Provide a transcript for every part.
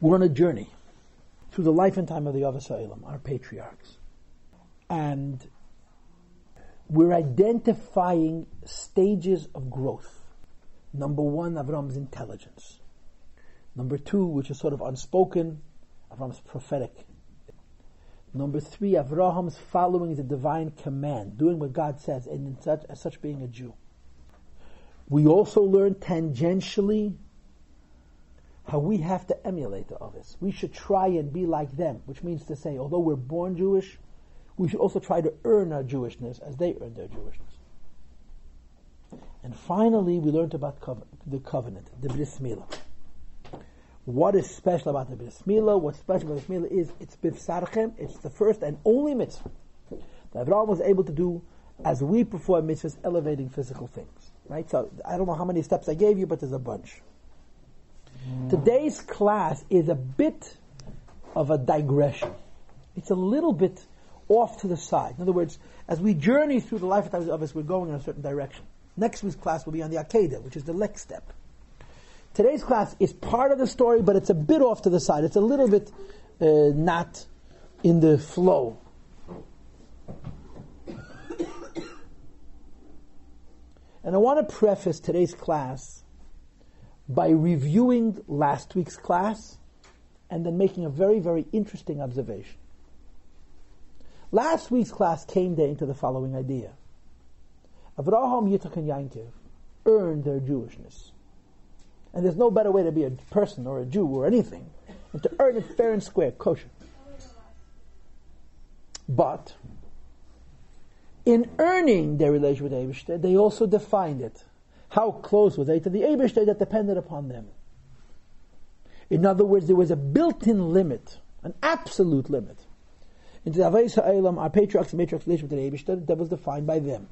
We're on a journey through the life and time of the Avos our patriarchs. And we're identifying stages of growth. Number one, Avram's intelligence. Number two, which is sort of unspoken, Avram's prophetic. Number three, Avraham's following the divine command, doing what God says, and such, as such being a Jew. We also learn tangentially how we have to emulate the others. We should try and be like them, which means to say, although we're born Jewish, we should also try to earn our Jewishness as they earned their Jewishness. And finally, we learned about the covenant, the bris milah. What is special about the bris milah? What's special about the bris milah is it's bivsarchem, it's the first and only mitzvah that Abraham was able to do as we perform mitzvahs, elevating physical things. Right? So I don't know how many steps I gave you, but there's a bunch. Today's class is a bit of a digression. It's a little bit off to the side. In other words, as we journey through the life of us, we're going in a certain direction. Next week's class will be on the Akedah, which is the next step. Today's class is part of the story, but it's a bit off to the side. It's a little bit uh, not in the flow. And I want to preface today's class by reviewing last week's class and then making a very, very interesting observation. Last week's class came down to the following idea. Avraham, Yitzchak, and Yankov earned their Jewishness. And there's no better way to be a person or a Jew or anything than to earn it fair and square, kosher. But in earning their relation with Abishter, they also defined it. How close were they to the Abishter that depended upon them? In other words, there was a built-in limit, an absolute limit, into the Avos Ha'olam, our patriarchs and matriarchs relation with the Abishter that was defined by them.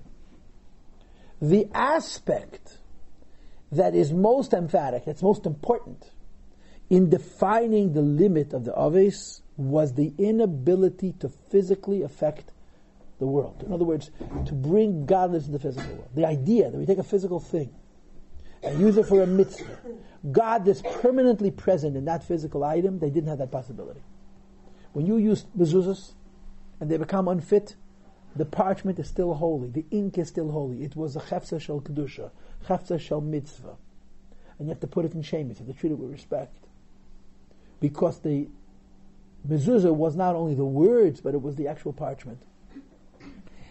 The aspect that is most emphatic, that's most important in defining the limit of the Aves was the inability to physically affect the world. In other words, to bring godliness into the physical world. The idea that we take a physical thing and use it for a mitzvah. God is permanently present in that physical item. They didn't have that possibility. When you use mezuzahs and they become unfit, the parchment is still holy. The ink is still holy. It was a chefza shel kedusha, chefza shel mitzvah, and you have to put it in shame. You have to treat it with respect, because the mezuzah was not only the words, but it was the actual parchment.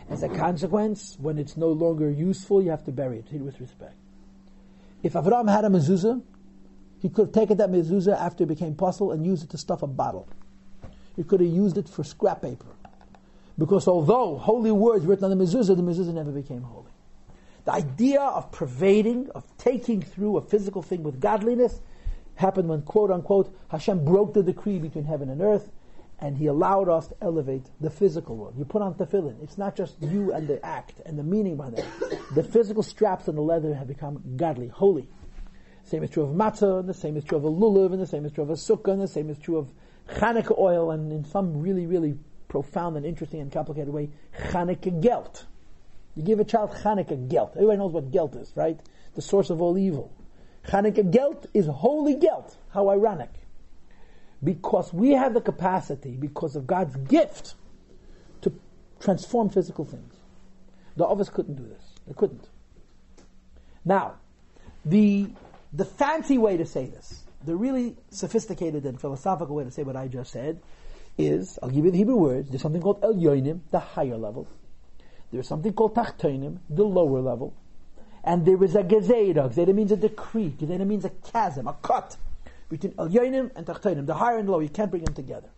As a consequence, when it's no longer useful, you have to bury it, with respect. If Avram had a mezuzah, he could have taken that mezuzah after it became possible and used it to stuff a bottle. He could have used it for scrap paper. Because although holy words written on the mezuzah, the mezuzah never became holy. The idea of pervading, of taking through a physical thing with godliness, happened when, quote unquote, Hashem broke the decree between heaven and earth, and He allowed us to elevate the physical world. You put on tefillin. It's not just you and the act and the meaning behind it. The physical straps and the leather have become godly, holy. Same is true of matzah, and the same is true of a lulav, and the same is true of a sukkah, and the same is true of Chanukah oil, and in some really, really profound and interesting and complicated way, Chanukah gelt. You give a child Chanukah gelt. Everybody knows what gelt is, right? The source of all evil. Chanukah gelt is holy gelt. How ironic because we have the capacity, because of God's gift, to transform physical things. The others couldn't do this. They couldn't. Now, the, the fancy way to say this, the really sophisticated and philosophical way to say what I just said, is, I'll give you the Hebrew words, there's something called El Elyonim, the higher level. There's something called Tachtonim, the lower level. And there is a Gezerah. Gezerah means a decree. Gezerah means a chasm, a cut between Elyonim and Tachtonim, the higher and lower. You can't bring them together.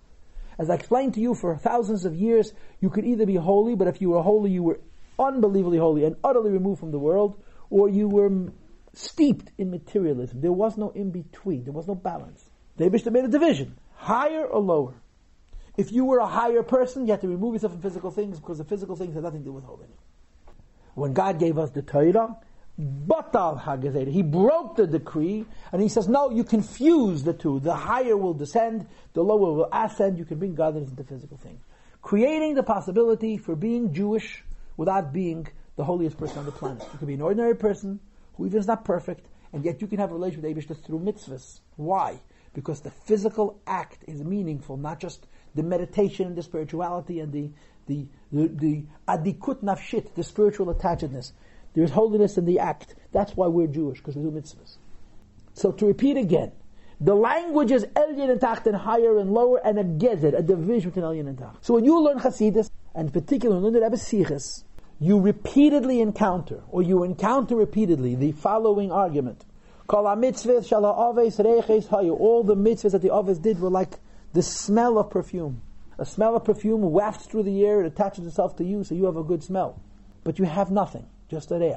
As I explained to you for thousands of years, you could either be holy, but if you were holy, you were unbelievably holy and utterly removed from the world, or you were steeped in materialism. There was no in between. There was no balance. They made a division, higher or lower. If you were a higher person, you had to remove yourself from physical things because the physical things had nothing to do with holiness. When God gave us the Torah, Batal Hagazeda. He broke the decree, and he says, no, you confuse the two. The higher will descend, the lower will ascend. You can bring godliness into physical things. Creating the possibility for being Jewish without being the holiest person on the planet. You can be an ordinary person who even is not perfect, and yet you can have a relationship with Abishta through mitzvahs. Why? because the physical act is meaningful, not just the meditation and the spirituality and the the the, the adikut nafshit, the spiritual attachedness. There is holiness in the act. That's why we're Jewish, because we do mitzvahs. So to repeat again, the language is Elyon and Tacht and higher and lower, and a gezer, a division between Elyon and Tacht. So when you learn Hasidus, and particularly when you learn Rebbe you repeatedly encounter, or you encounter repeatedly, the following argument. All the mitzvahs that the Ovis did were like the smell of perfume. A smell of perfume wafts through the air, it attaches itself to you, so you have a good smell. But you have nothing, just a reach.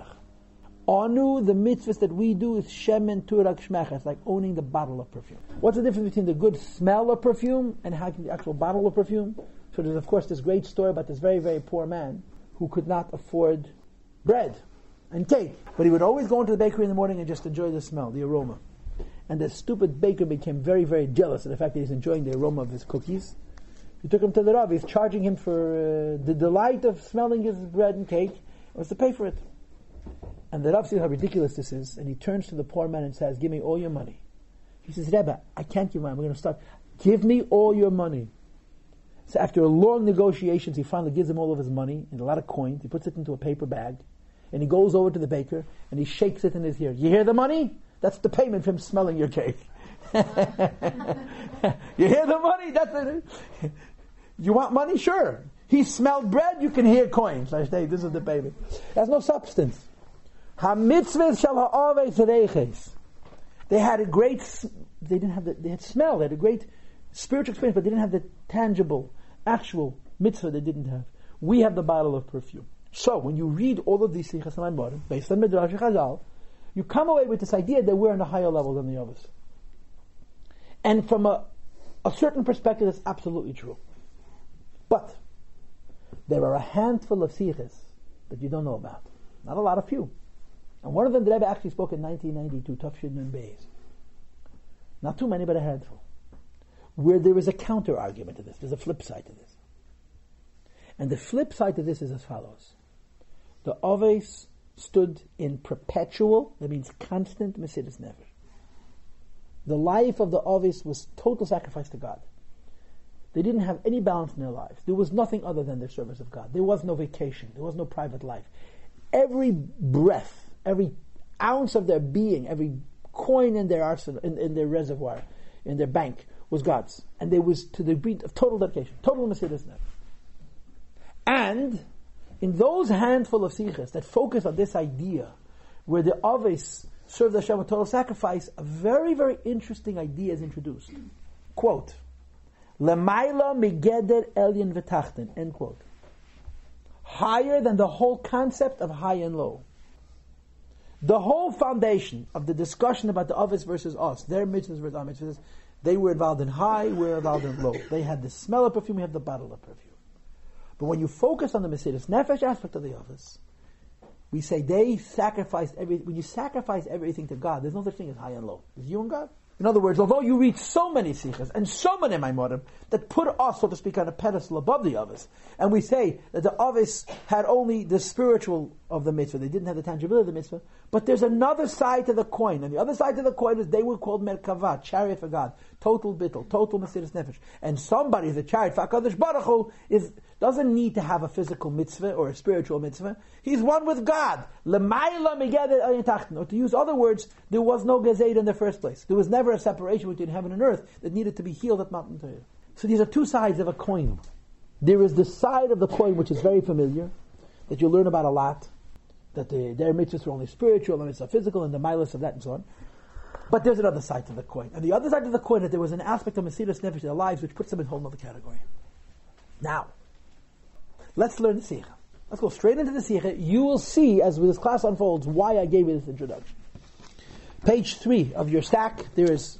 Anu, the mitzvahs that we do is shemen turak shmecha. It's like owning the bottle of perfume. What's the difference between the good smell of perfume and having the actual bottle of perfume? So there's of course this great story about this very, very poor man who could not afford bread and cake. But he would always go into the bakery in the morning and just enjoy the smell, the aroma. And the stupid baker became very, very jealous of the fact that he's enjoying the aroma of his cookies. He took him to the Rav. He's charging him for uh, the delight of smelling his bread and cake. Wants to pay for it. And the Rav sees how ridiculous this is, and he turns to the poor man and says, Give me all your money. He says, Rebbe, I can't give money. We're going to start. Give me all your money. So after long negotiations, he finally gives him all of his money and a lot of coins. He puts it into a paper bag, and he goes over to the baker and he shakes it in his ear. You hear the money? That's the payment for him smelling your cake. you hear the money? That's it. You want money? Sure. He smelled bread, you can hear coins. This is the baby. There's no substance. They had a great, they didn't have the, they had smell, they had a great spiritual experience, but they didn't have the tangible, actual mitzvah they didn't have. We have the bottle of perfume. So, when you read all of these Sichas and based on Midrash Chazal, you come away with this idea that we're on a higher level than the others. And from a, a certain perspective, it's absolutely true. But, there are a handful of Sichas that you don't know about. Not a lot, of few. And one of them the Rebbe actually spoke in 1992, Tafshin and Beis. Not too many, but a handful. Where there is a counter argument to this. There's a flip side to this. And the flip side to this is as follows. The Oves stood in perpetual, that means constant Mesiris Nefesh. The life of the Oves was total sacrifice to God. They didn't have any balance in their lives. There was nothing other than their service of God. There was no vacation. There was no private life. Every breath every ounce of their being, every coin in their arsenal, in, in their reservoir, in their bank, was God's. And there was to the degree of total dedication, total Mesiris And in those handful of sikhs that focus on this idea, where the Aves served Hashem with total sacrifice, a very, very interesting idea is introduced. Quote, Lemaila migeder elyon v'tachten, end quote. Higher than the whole concept of high and low. The whole foundation of the discussion about the Ovis versus us, their mitzvahs versus our mitzvahs, they were involved in high, we were involved in low. They had the smell of perfume, we had the bottle of perfume. But when you focus on the Mesiris Nefesh aspect of the Ovis, we say they sacrificed everything. When you sacrifice everything to God, there's no such thing as high and low. It's you and God. In other words, although you read so many sikhs and so many maimorim that put us, so to speak, on a pedestal above the others, and we say that the others had only the spiritual of the mitzvah, they didn't have the tangibility of the mitzvah, but there's another side to the coin, and the other side to the coin is they were called Merkava, chariot for God, total bittel, total Mesiris Nefesh. And somebody, the chariot for Baruch Hu, is, doesn't need to have a physical mitzvah or a spiritual mitzvah. He's one with God. Or to use other words, there was no Gezed in the first place. There was never a separation between heaven and earth that needed to be healed at Matan Torah. So these are two sides of a coin. There is the side of the coin which is very familiar, that you learn about a lot, that the, their mitzvahs are only spiritual and it's a physical and the milas of that and so on. But there's another side to the coin. And the other side of the coin that there was an aspect of Mesiris Nefesh in their lives which puts them in a whole other category. Now, let's learn the Sikha. Let's go straight into the Sikha. You will see as this class unfolds why I gave you this introduction. Page three of your stack, there is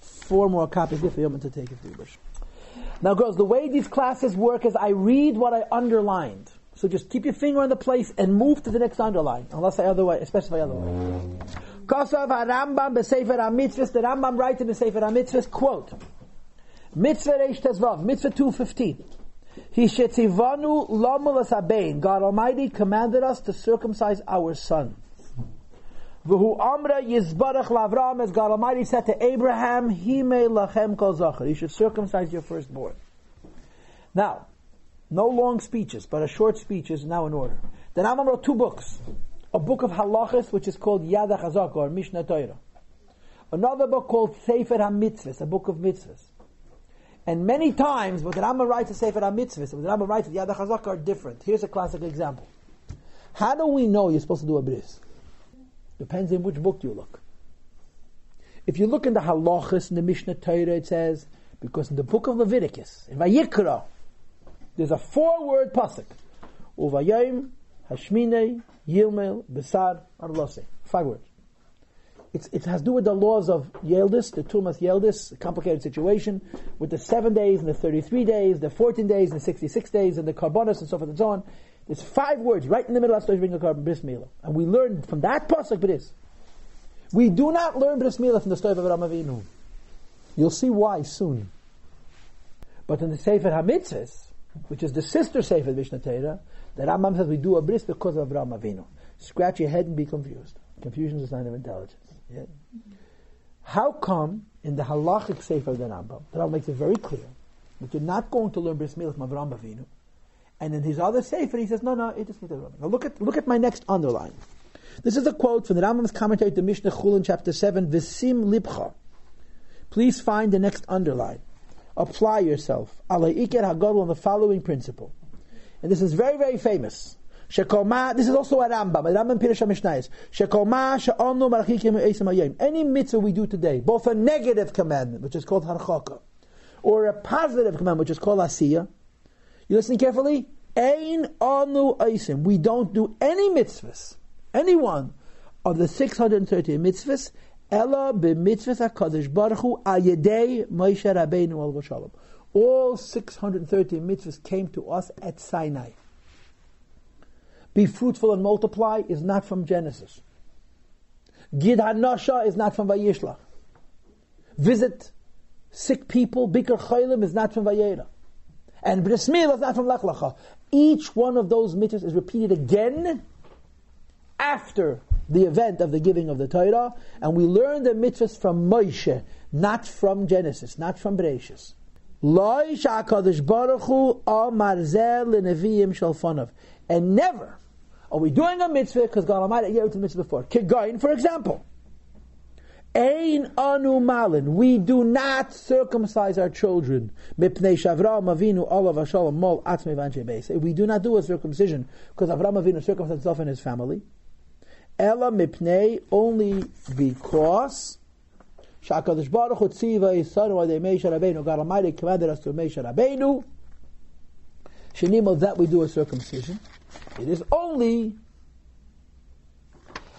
four more copies if you want to take it. Now girls, the way these classes work is I read what I underlined. So just keep your finger on the place and move to the next underline, unless I otherwise specify otherwise. Kosav HaRambam b'Sefer HaMitzvahs, the Rambam writes in the Sefer HaMitzvahs, quote, Mitzvah Reish Tezvav, Mitzvah 215. He. God Almighty commanded us to circumcise our lavram, as God Almighty said to Abraham, may lachem kol zachar. You should circumcise your firstborn. Now, no long speeches, but a short speech is now in order. The Rambam wrote two books. A book of halachas, which is called Yad HaChazak, or Mishnah Torah. Another book called Sefer HaMitzvahs, a book of mitzvahs. And many times, what the Rambam writes in Sefer HaMitzvahs, what the Rambam writes in Yad HaChazak are different. Here's a classic example. How do we know you're supposed to do a bris? Depends in which book you look. If you look in the halachas in the Mishnah Torah, it says, because in the book of Leviticus, in Vayikra, there's a four-word pasuk. Uvayim, Hashmine, Yilmel, Besar, Arlose. Five words. It's, it has to do with the laws of Yeldis, the Tumas Yeldis, a complicated situation, with the seven days and the 33 days, the 14 days and the 66 days, and the Karbonis and so forth and so on. There's five words right in the middle of the being a carbon bris. And we learn from that pasuk bris. We do not learn bris from the story of Avraham Avinu. You'll see why soon. But in the Sefer HaMitzvahs, which is the sister Sefer Mishnah Torah, the Rambam says we do a bris because of Avraham Avinu. Scratch your head and be confused. Confusion is a sign of intelligence. Yeah? How come in the halachic Sefer of the Rambam, the Rambam makes it very clear that you're not going to learn bris milah from Avraham Avinu, and in his other Sefer he says, no, no, it just is Rambam. Now look at, look at my next underline. This is a quote from the Rambam's commentary to Mishnah Chulin chapter 7, Visim Libcha. Please find the next underline apply yourself. Iker on the following principle. And this is very, very famous. Shekoma, this is also a Rambam, Rambam Pirush HaMishnayis. Shekoma. Any mitzvah we do today, both a negative commandment, which is called harchaka, or a positive commandment, which is called asiyah, you listen carefully? Ein anu aisim. We don't do any mitzvahs, any one of the 630 mitzvahs, Ella b'mitzvahs HaKadosh Baruch Hu ayedei Moshe Rabbeinu al. All 630 mitzvahs came to us at Sinai. Be fruitful and multiply is not from Genesis. Gid HaNasha is not from Vayishlach. Visit sick people, Bikr Chaylim is not from Vayera. And Bris is not from Lech Lecha. Each one of those mitzvahs is repeated again after the event of the giving of the Torah, and we learn the mitzvahs from Moshe, not from Genesis, not from Bereshis. And never are we doing a mitzvah because God Almighty gave it to the mitzvah before. Kigain, for example. Ein anu malin. We do not circumcise our children. Mipnei shavram avinu olav hashalom mol atzme We do not do a circumcision because Avram Avinu circumcised himself and his family. Ella mipnei only because Shakadosh Baruch Hu tziva Yisrael Adei Meisha Rabbeinu. God Almighty commanded us to Meisha Rabbeinu. Shenimo that we do a circumcision. It is only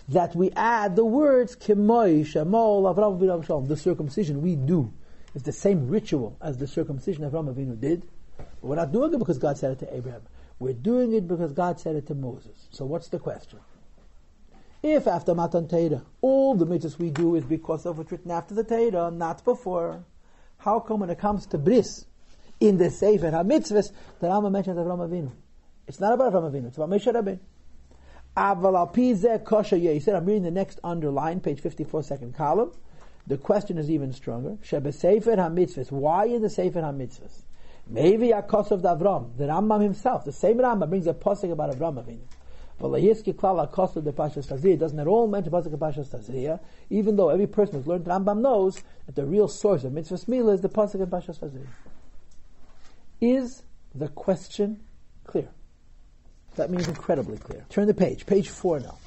that we add the words Kimoy Shemol Avram Avinu Shalom. The circumcision we do is the same ritual as the circumcision Avram Avinu did. But we're not doing it because God said it to Abraham. We're doing it because God said it to Moses. So what's the question? If after Matan Torah, all the mitzvahs we do is because of what's written after the Torah, not before, how come when it comes to bris, in the Sefer HaMitzvahs, the Rambam mentions Avram Avinu? It's not about Avraham Avinu, it's about Moshe Rabbeinu. Aval al kosher He said, I'm reading the next underline, page 54, second column. The question is even stronger. Shebe Sefer HaMitzvahs. Why in the Sefer HaMitzvahs? Maybe Akos of Avram, the Rambam himself, the same Rambam brings a posting about Avram Avinu. Valahiski klal pashas tazria doesn't at all mention pasuk pashas tazria, even though every person who's learned Rambam knows that the real source of mitzvah smila is the pasuk of pashas tazria. Is the question clear? That means incredibly clear. Turn the page, page four now.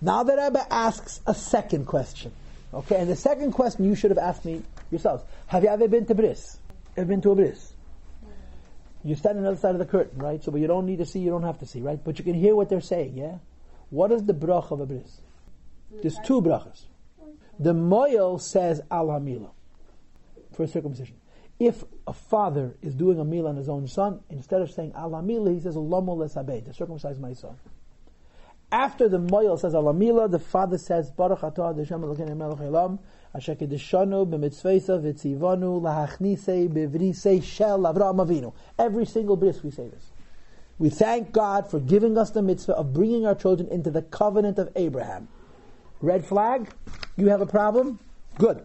Now that Rebbe asks a second question, okay, and the second question you should have asked me yourselves: Have you ever been to Bris? Ever been to a Bris? You stand on the other side of the curtain, right? So, but you don't need to see, you don't have to see, right? But you can hear what they're saying, yeah? What is the brach of a bris? There's two brachas. The moyel says al hamila for circumcision. If a father is doing a meal on his own son, instead of saying al hamila, he says lomo lesabed, to circumcise my son. After the moyel says al hamila, the father says baruch atah Hashem Elokeinu melech elam asher kedeshanu b'mitzvesa v'tzivanu lahachnise b'vrise shel Avraham Avinu. Every single bris we say this. We thank God for giving us the mitzvah of bringing our children into the covenant of Abraham. Red flag? You have a problem? Good.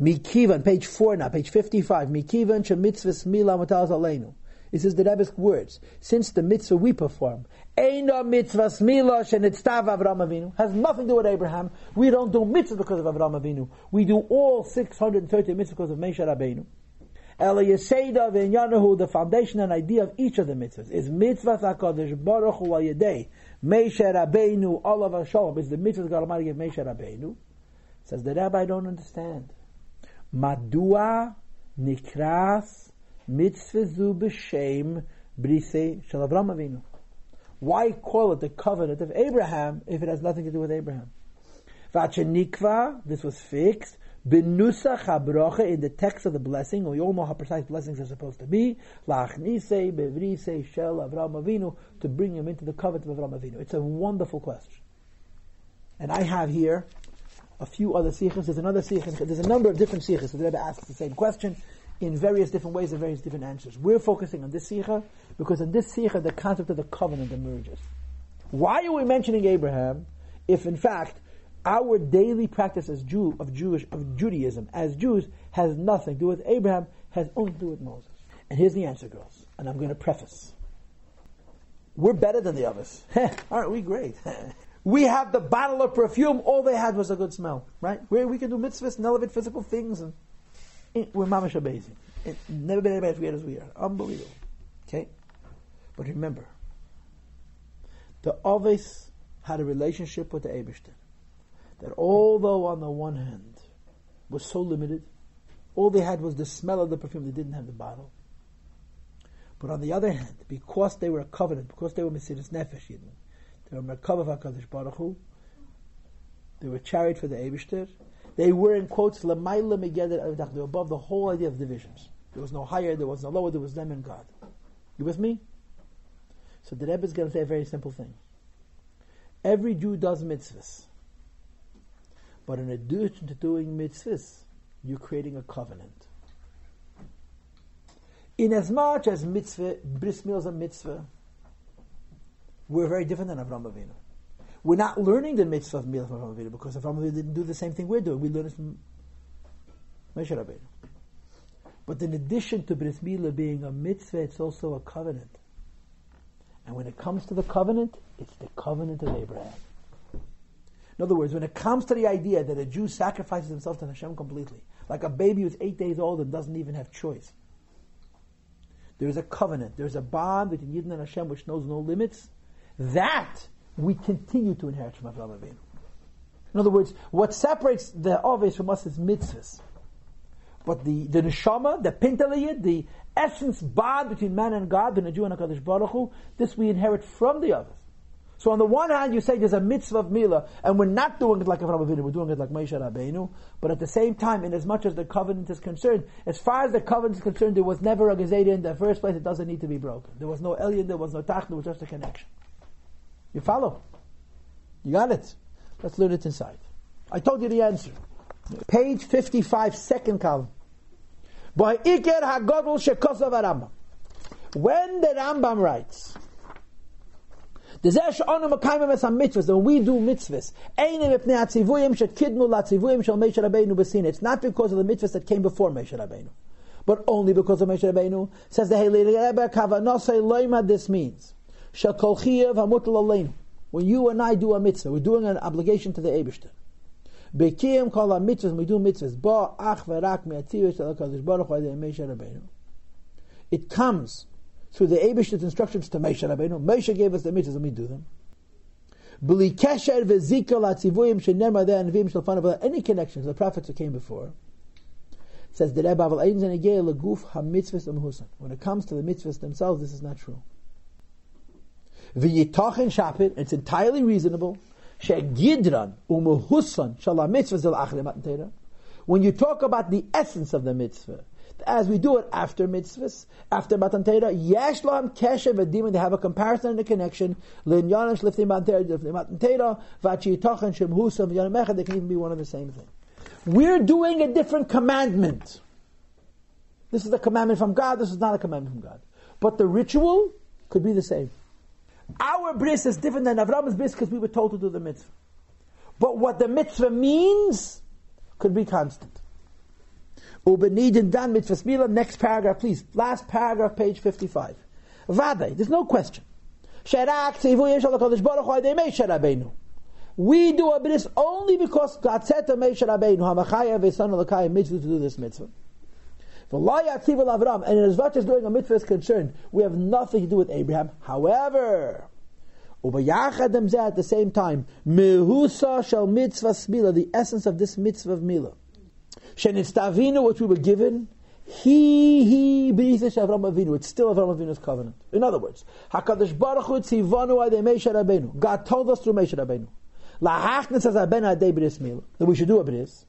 Mikivan, page 4 now, page 55. Mikivan shemitzvah mila mataz aleinu. This is the Rebbe's words. Since the mitzvah we perform, Eino mitzvah smila shenitztav Avram Avinu, has nothing to do with Abraham. We don't do mitzvah because of Avram Avinu. We do all 630 mitzvahs because of Moshe Rabbeinu. Ela Yeseda v'Inyanahu, the foundation and idea of each of the mitzvahs is mitzvah HaKadosh Baruch Hu al Yedei Moshe Rabbeinu Olav Shalom is the mitzvah God Almighty gave Moshe Rabbeinu. Says the Rabbi, I don't understand. Why call it the covenant of Abraham if it has nothing to do with Abraham? Vachenikva, this was fixed. In the text of the blessing. We all know how precise blessings are supposed to be. To bring him into the covenant of Avram Avinu. It's a wonderful question, and I have here a few other sikhs. There's another sikh. There's a number of different sikhs. The Rebbe asks the same question in various different ways and various different answers. We're focusing on this sikha because in this sikha the concept of the covenant emerges. Why are we mentioning Abraham if in fact our daily practice as Jew of Jewish of Judaism as Jews has nothing to do with Abraham, has only to do with Moses. And here's the answer, girls. And I'm going to preface. We're better than the others. Aren't we great? we have the bottle of perfume. All they had was a good smell, right? Where we can do mitzvahs and elevate physical things, and eh, we're mamash amazing. Eh, never been anybody as weird as we are. Unbelievable. Okay, but remember, the Ovis had a relationship with the Abishter that although on the one hand was so limited, all they had was the smell of the perfume, they didn't have the bottle. But on the other hand, because they were a covenant, because they were Mesiris Nefesh they were Merkava HaKadosh Baruch Hu, they were chariot for the Eibishter, they were in quotes, Lamaila Megeder they were above the whole idea of divisions. There was no higher, there was no lower, there was them and God. You with me? So the Rebbe is going to say a very simple thing. Every Jew does mitzvahs. But in addition to doing mitzvahs, you're creating a covenant. In as much as mitzvah, bris is a mitzvah, we're very different than Avram Avinu. We're not learning the mitzvah of from Avram Avinu because Avram Avinu didn't do the same thing we're doing. We learned it from Moshe Rabbeinu. But in addition to bris milah being a mitzvah, it's also a covenant. And when it comes to the covenant, it's the covenant of Abraham. In other words, when it comes to the idea that a Jew sacrifices himself to Hashem completely, like a baby who's eight days old and doesn't even have choice, there's a covenant, there's a bond between Yidden and Hashem which knows no limits. That we continue to inherit from Avraham Avinu. In other words, what separates the Oves from us is mitzvahs. But the, the neshama, the pintaliyid, the essence bond between man and God, a Jew and a Kaddish Baruch Hu, this we inherit from the others. So on the one hand, you say there's a mitzvah of milah, and we're not doing it like Avraham Avinu, we're doing it like Moshe Rabbeinu. But at the same time, in as much as the covenant is concerned, as far as the covenant is concerned, there was never a gezeda in the first place. It doesn't need to be broken. There was no Elyon, there was no Tach, there was just a connection. You follow? You got it. Let's learn it inside. I told you the answer. Page 55, second column. By Iker Hagodol Shekosav Rambam. When the Rambam writes, the zesh onu makayim es mitzvahs. When we do mitzvahs, einim ipnei atzivuyim shekidnu latzivuyim shel Moshe Rabbeinu b'sin. It's not because of the mitzvahs that came before Moshe Rabbeinu, but only because of Moshe Rabbeinu. Says the Halei Rebbe Kavanosei Loima. This means When you and I do a mitzvah, we're doing an obligation to the Eibushter. Bekiyim kol mitzvahs. We do mitzvahs. Ba ach Hakadosh Baruch. It comes through the Abish's instructions to Moshe Rabbeinu. Moshe gave us the mitzvahs and we do them. Any connections the prophets who came before. It Says the Rebbe. When it comes to the mitzvahs themselves, this is not true. V'yitachin shapit, it's entirely reasonable. She'gidran umuhusan el achre When you talk about the essence of the mitzvah, as we do it after mitzvahs, after Matan Torah, yesh lam kesher v'dimin, they have a comparison and a connection, linyan and shliftim Matan Torah, v'achi yitochen shem husam v'yanim they can even be one and the same thing. We're doing a different commandment. This is a commandment from God, this is not a commandment from God. But the ritual could be the same. Our bris is different than Avram's bris because we were told to do the mitzvah. But what the mitzvah means could be constant. Ubenidin dan mitzvah smila. Next paragraph, please. Last paragraph, page 55. Vade, there's no question. We do a bris only because God said to Moshe Rabbeinu, Hamachaya v'son alakaya mitzvah to do this mitzvah. And as much as doing a mitzvah is concerned, we have nothing to do with Abraham. However, at the same time, mehusa shall mitzvah smila, the essence of this mitzvah of mila. Shenitztavinu, which we were given, he, he, Avram Avinu. It's still Avram Avinu's covenant. In other words, Hakadosh Baruch Hu tzivanu adei Moshe Rabbeinu. God told us through Moshe Rabbeinu. Lahachnes as aben adei bris mila that we should do a bris.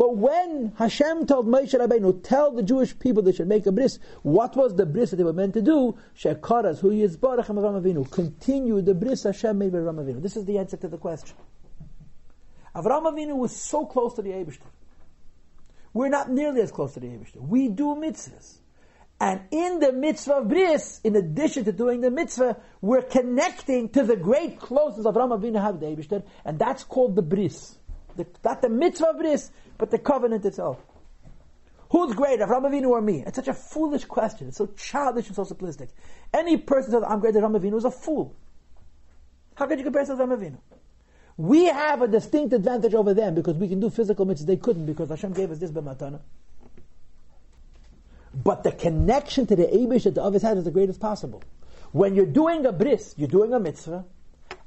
But when Hashem told Moshe Rabbeinu, tell the Jewish people they should make a bris, what was the bris that they were meant to do? Shekaras, who is Baruch Avram Avinu. Continue the bris Hashem made with Avram Avinu. This is the answer to the question. Avram Avinu was so close to the Eibushter. We're not nearly as close to the Eibushter. We do mitzvahs. And in the mitzvah of bris, in addition to doing the mitzvah, we're connecting to the great closeness of Ram Avinu have the Eibushter, and that's called the bris. The, not the mitzvah of bris, but the covenant itself. Who's greater, Ram Avinu or me? It's such a foolish question. It's so childish and so simplistic. Any person says, I'm greater than Ram Avinu is a fool. How could you compare yourself to Ram Avinu? We have a distinct advantage over them because we can do physical mitzvahs they couldn't because Hashem gave us this b'matana. But the connection to the Abish that the others had is the greatest possible. When you're doing a bris, you're doing a mitzvah,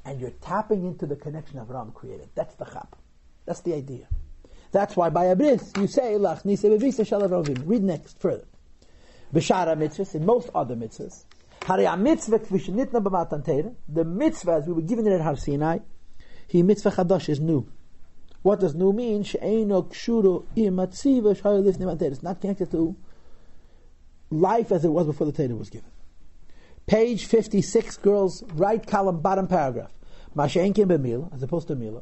and you're tapping into the connection of Ram created. That's the chap. That's the idea. That's why by a bris you say Lach Ravim. Read next further. B'shara mitzvahs in most other mitzvahs. Hari mitzvah The mitzvahs we were given it at Har Sinai. He mitzvah chadash is new. What does new mean? She'eno kshuro imatziva shayolif It's not connected to life as it was before the Torah was given. Page 56, girls, right column, bottom paragraph. Masha'enkin b'mila, as opposed to mila.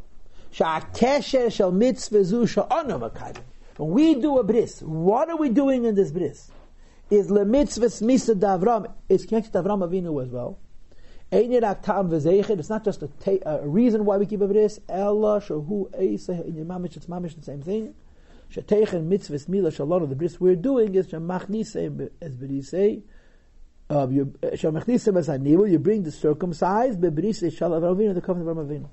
When we do a bris, what are we doing in this bris? Is le mitzvah smisa davram, it's connected to Avram Avinu as well. It's not just a, ta- a reason why we keep a bris. Ella shahu eiseh in your mamish. It's mamish the same thing. Sheteichen mitzvahs mila shalom. The bris we're doing is shemachnisem as brisei. Um, Anivu. You bring the circumcised bebrisei shalom avinu the covenant of Avram avinu.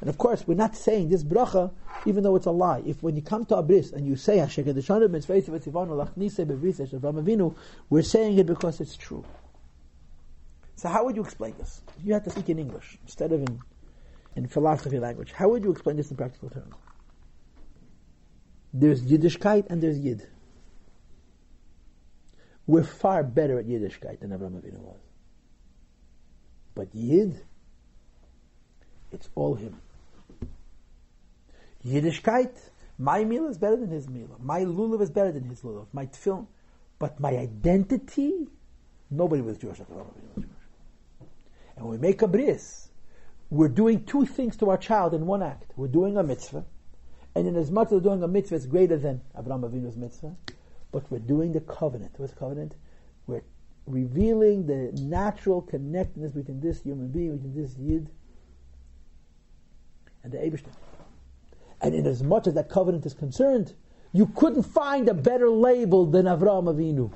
And of course, we're not saying this bracha, even though it's a lie. If when you come to a bris and you say avinu, we're saying it because it's true. So how would you explain this? You have to speak in English instead of in, in philosophy language. How would you explain this in practical terms? There's Yiddishkeit and there's Yid. We're far better at Yiddishkeit than Avraham Avinu was. But Yid, it's all him. Yiddishkeit, my meal is better than his meal. My lulav is better than his lulav. My tefillin, but my identity, nobody was Jewish. And when we make a bris, we're doing two things to our child in one act. We're doing a mitzvah, and in as much as we're doing a mitzvah, it's greater than Abraham Avinu's mitzvah, but we're doing the covenant. What's the covenant? We're revealing the natural connectedness between this human being, between this yid, and the Abishtan. And in as much as that covenant is concerned, you couldn't find a better label than Avraham Avinu.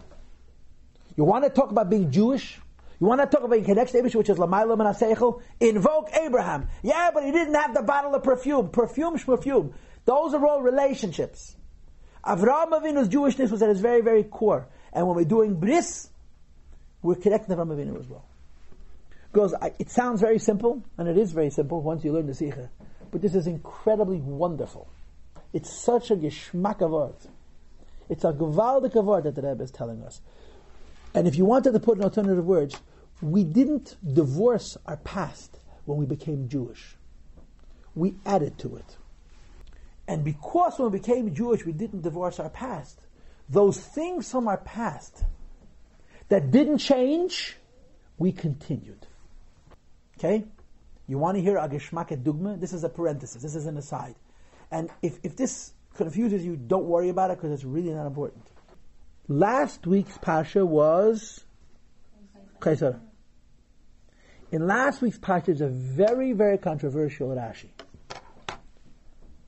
You want to talk about being Jewish? You want to talk about connection to which is Lamayla Manaseichel? Invoke Abraham. Yeah, but he didn't have the bottle of perfume. Perfume, perfume. Those are all relationships. Avraham Avinu's Jewishness was at his very, very core. And when we're doing bris, we're connecting Avraham Avinu as well. Because it sounds very simple, and it is very simple once you learn the Sikha. But this is incredibly wonderful. It's such a geschmack of art. It's a gewaldig of art that the Rebbe is telling us. And if you wanted to put in alternative words, we didn't divorce our past when we became Jewish. We added to it. And because when we became Jewish, we didn't divorce our past, those things from our past that didn't change, we continued. Okay? You want to hear a geschmack dugma? This is a parenthesis. This is an aside. And if, if this confuses you, don't worry about it because it's really not important. Last week's Pasha was Chayei Sarah. In last week's Pasha is a very, very controversial Rashi.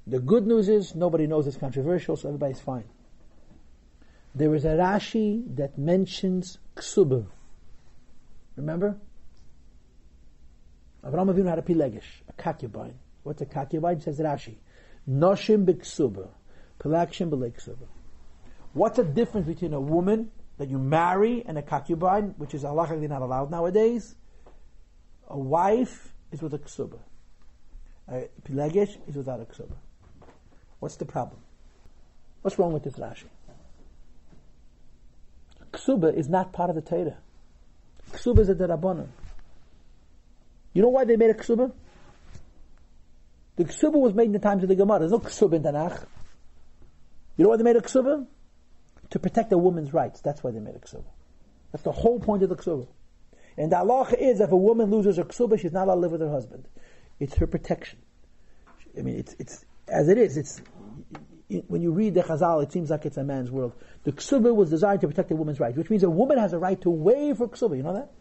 The good news is nobody knows it's controversial, so everybody's fine. There is a Rashi that mentions ksuba. Remember? Avraham Avinu had a pilegish, a concubine. What's a concubine? Says Rashi. Noshim b'ksuba. Pilakshim b'leksuba. What's the difference between a woman that you marry and a concubine, which is halachically not allowed nowadays? A wife is with a ksuba. A pilegish is without a ksuba. What's the problem? What's wrong with this Rashi? Ksuba is not part of the Torah. Ksuba is a derabbanon. You know why they made a ksuba? The ksuba was made in the times of the Gemara. There's no ksuba in Tanakh. You know why they made a ksuba? To protect a woman's rights. That's why they made a ksuba. That's the whole point of the ksuba. And the halacha is if a woman loses her ksuba, she's not allowed to live with her husband. It's her protection. I mean, it's, it's as it is. It's when you read the Chazal, it seems like it's a man's world. The ksuba was designed to protect a woman's rights, which means a woman has a right to waive her ksuba. You know that?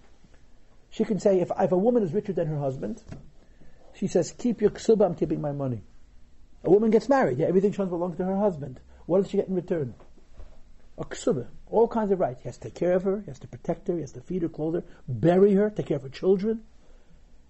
She can say, if, if a woman is richer than her husband, she says, keep your ksuba, I'm keeping my money. A woman gets married, yeah, everything owns belongs to her husband. What does she get in return? A ksuba, all kinds of rights. He has to take care of her, he has to protect her, he has to feed her, clothe her, bury her, take care of her children.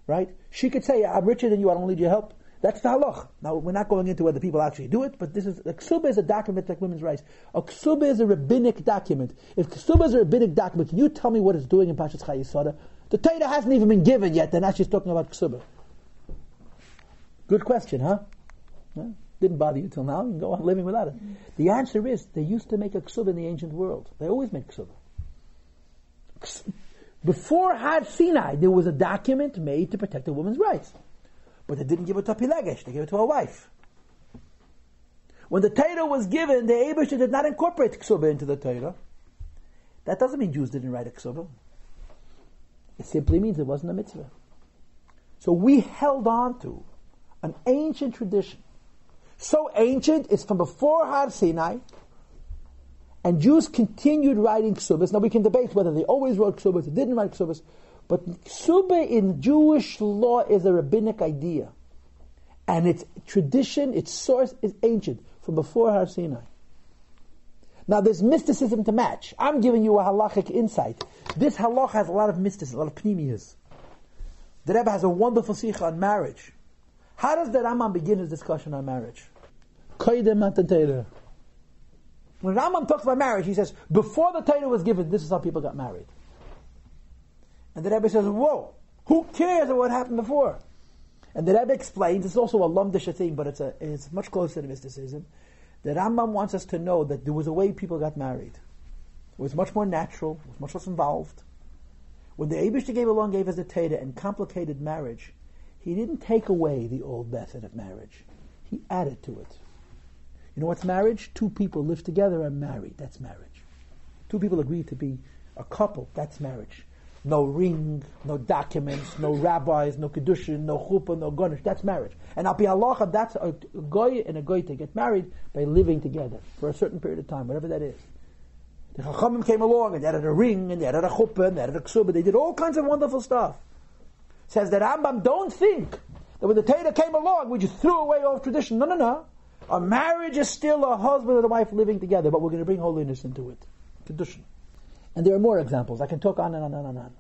Right? She could say, I'm richer than you, I don't need your help. That's the halach. Now, we're not going into whether people actually do it, but this is, a ksuba is a document like women's rights. A ksuba is a rabbinic document. If ksuba is a rabbinic document, can you tell me what it's doing in Pashas Chayei Sarah? The Torah hasn't even been given yet, and now she's talking about ksuba. Good question, huh? Didn't bother you till now. You can go on living without it. The answer is they used to make a ksuba in the ancient world. They always made ksuba. Before Har Sinai, there was a document made to protect a woman's rights. But they didn't give it to Pilegesh, they gave it to a wife. When the Torah was given, the Abisha did not incorporate ksuba into the Torah. That doesn't mean Jews didn't write a ksuba. It simply means it wasn't a mitzvah. So we held on to an ancient tradition. So ancient, it's from before Har Sinai, and Jews continued writing ksubas. Now we can debate whether they always wrote ksubas or didn't write ksubas, but ksuba in Jewish law is a rabbinic idea. And its tradition, its source is ancient, from before Har Sinai. Now there's mysticism to match. I'm giving you a halachic insight. This halach has a lot of mysticism, a lot of pneumias. The Rebbe has a wonderful sikha on marriage. How does the Rambam begin his discussion on marriage? When Rambam talks about marriage, he says, before the Torah was given, this is how people got married. And the Rebbe says, whoa, who cares what happened before? And the Rebbe explains, it's also a thing, but it's, a, it's much closer to mysticism. The Rambam wants us to know that there was a way people got married. It was much more natural, it was much less involved. When the Abishta gave along, gave us the Torah and complicated marriage, he didn't take away the old method of marriage. He added to it. You know what's marriage? Two people live together and married. That's marriage. Two people agree to be a couple. That's marriage. No ring, no documents, no rabbis, no kedushin, no chuppah, no gonish. That's marriage. And al halacha, that's a goy and a goy to get married by living together for a certain period of time, whatever that is. The Chachamim came along and they added a ring and they added a chuppah and they added a ksuba. They did all kinds of wonderful stuff. Says that Rambam, don't think that when the Torah came along, we just threw away all tradition. No, no, no. A marriage is still a husband and a wife living together, but we're going to bring holiness into it. Tradition. And there are more examples. I can talk on and on and on and on.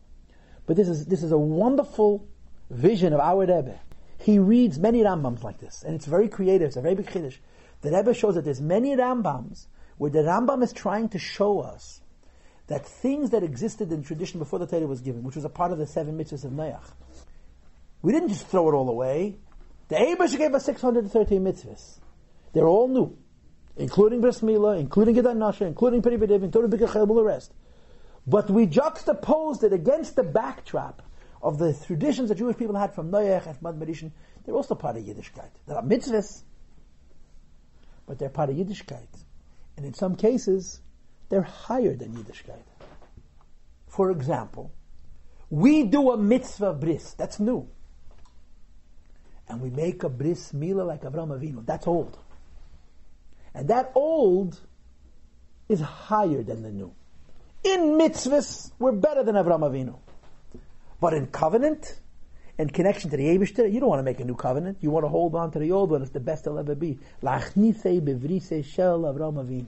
But this is, this is a wonderful vision of our Rebbe. He reads many Rambams like this, and it's very creative. It's a very big chiddush. The Rebbe shows that there's many Rambams where the Rambam is trying to show us that things that existed in tradition before the Torah was given, which was a part of the seven mitzvahs of Noach, we didn't just throw it all away. The Abish gave us 613 mitzvahs. They're all new, including Bris including Gid HaNasha, including Peri B'Div, including B'Kachel, all the rest. But we juxtaposed it against the backdrop of the traditions that Jewish people had from Noach and Medishin. They're also part of Yiddishkeit. There are mitzvahs, but they're part of Yiddishkeit. And in some cases, they're higher than Yiddishkeit. For example, we do a mitzvah bris. That's new. And we make a bris milah like Avram Avinu. That's old. And that old is higher than the new. In mitzvahs, we're better than Avram Avinu. But in covenant, and connection to the Abishter, you don't want to make a new covenant. You want to hold on to the old one. It's the best it'll ever be. La'chnitei be'vrisel Avraham Avinu.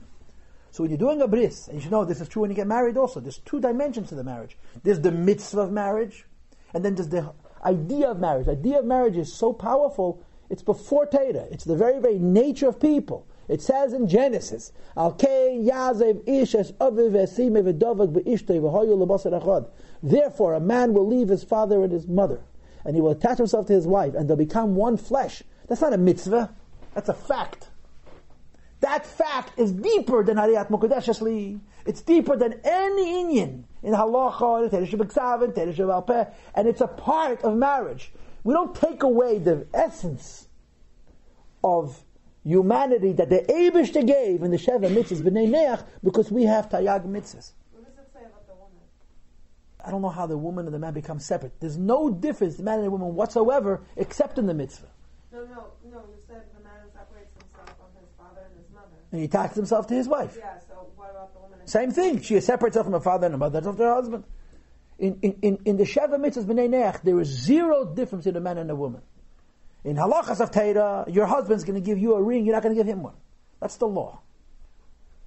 So when you're doing a bris, and you should know this is true when you get married also, there's two dimensions to the marriage. There's the mitzvah of marriage, and then there's the idea of marriage. The idea of marriage is so powerful, it's before Teda. It's the very, very nature of people. It says in Genesis, Therefore, a man will leave his father and his mother, and he will attach himself to his wife, and they'll become one flesh. That's not a mitzvah. That's a fact. That fact is deeper than Hariyat Mukadeshesli. It's deeper than any inyan in halacha, and it's a part of marriage. We don't take away the essence of humanity that the Abishta gave in the Sheva mitzvahs b'nei neach because we have taryag mitzvahs. What does it say about the woman? I don't know how the woman and the man become separate. There's no difference, the man and the woman whatsoever, except in the mitzvah. No, no, no. You said the man separates himself from his father and his mother. And he attaches himself to his wife. Yeah. So what about the woman? and- Same thing. She separates herself from her father and her mother, herself to her husband. In, in, in, in the Sheva mitzvahs b'nei neach, there is zero difference in a man and a woman. In halachas of Torah, your husband's going to give you a ring, you're not going to give him one. That's the law.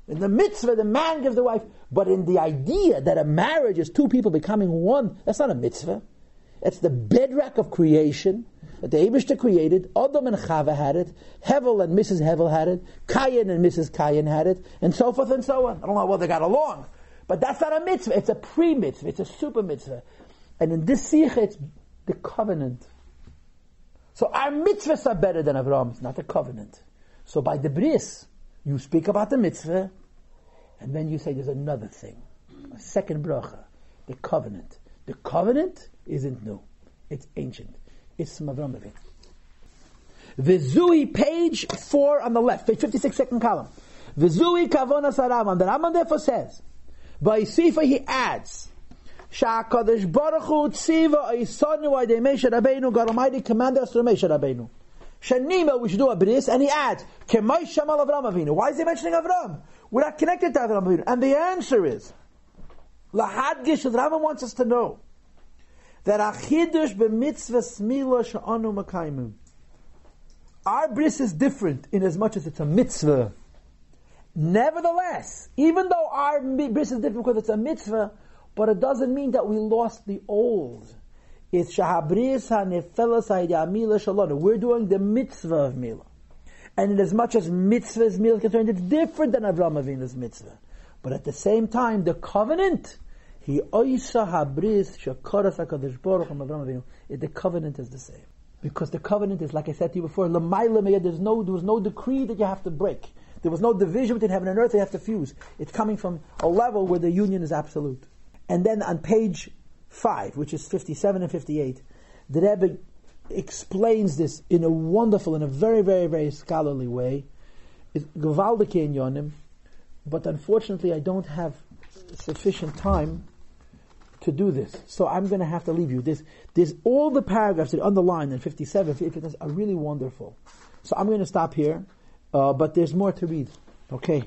In the mitzvah, the man gives the wife, but in the idea that a marriage is two people becoming one, that's not a mitzvah. It's the bedrock of creation that the Abishta created. Adam and Chava had it. Hevel and Mrs. Hevel had it. Kayin and Mrs. Kayin had it, and so forth and so on. I don't know well they got along, but that's not a mitzvah. It's a pre-mitzvah. It's a super mitzvah. And in this sikha, it's the covenant. So our mitzvahs are better than Avram's, not the covenant. So by the bris, you speak about the mitzvah, and then you say there's another thing, a second bracha, the covenant. The covenant isn't new; it's ancient. It's from Avram Avinu. Vizui, page four on the left, page 56, second column. Vizui kavona saraman. The Rambam therefore says, by Sifa he adds, Sha'akadosh Baruch Hu tziva oisanu ayde Moshe Rabbeinu, God Almighty commanded us through Moshe Rabbeinu. Shanima, we should do a bris, and he adds, Kemai Shamal Avram Avinu. Why is he mentioning Avram? We're not connected to Avram Avinu. And the answer is, Lahadgish, the Rambam wants us to know, that achidush b'mitzvah smila she'anu makaimu. Our bris is different in as much as it's a mitzvah. Nevertheless, even though our bris is different because it's a mitzvah, but it doesn't mean that we lost the old. It's. We're doing the mitzvah of mila. And in as much as mitzvah is mila concerned, it's different than Avram Avinu's mitzvah. But at the same time, the covenant, he habris Avram Avinu. The covenant is the same because the covenant is, like I said to you before. There's no, there was no decree that you have to break. There was no division between heaven and earth. They have to fuse. It's coming from a level where the union is absolute. And then on page five, which is fifty-seven and fifty-eight, the Rebbe explains this in a wonderful, in a very, very, very scholarly way. It's Yonim, but unfortunately, I don't have sufficient time to do this. So I'm going to have to leave you. This, there's all the paragraphs that are underlined in 57, 59 are really wonderful. So I'm going to stop here, uh, but there's more to read. Okay.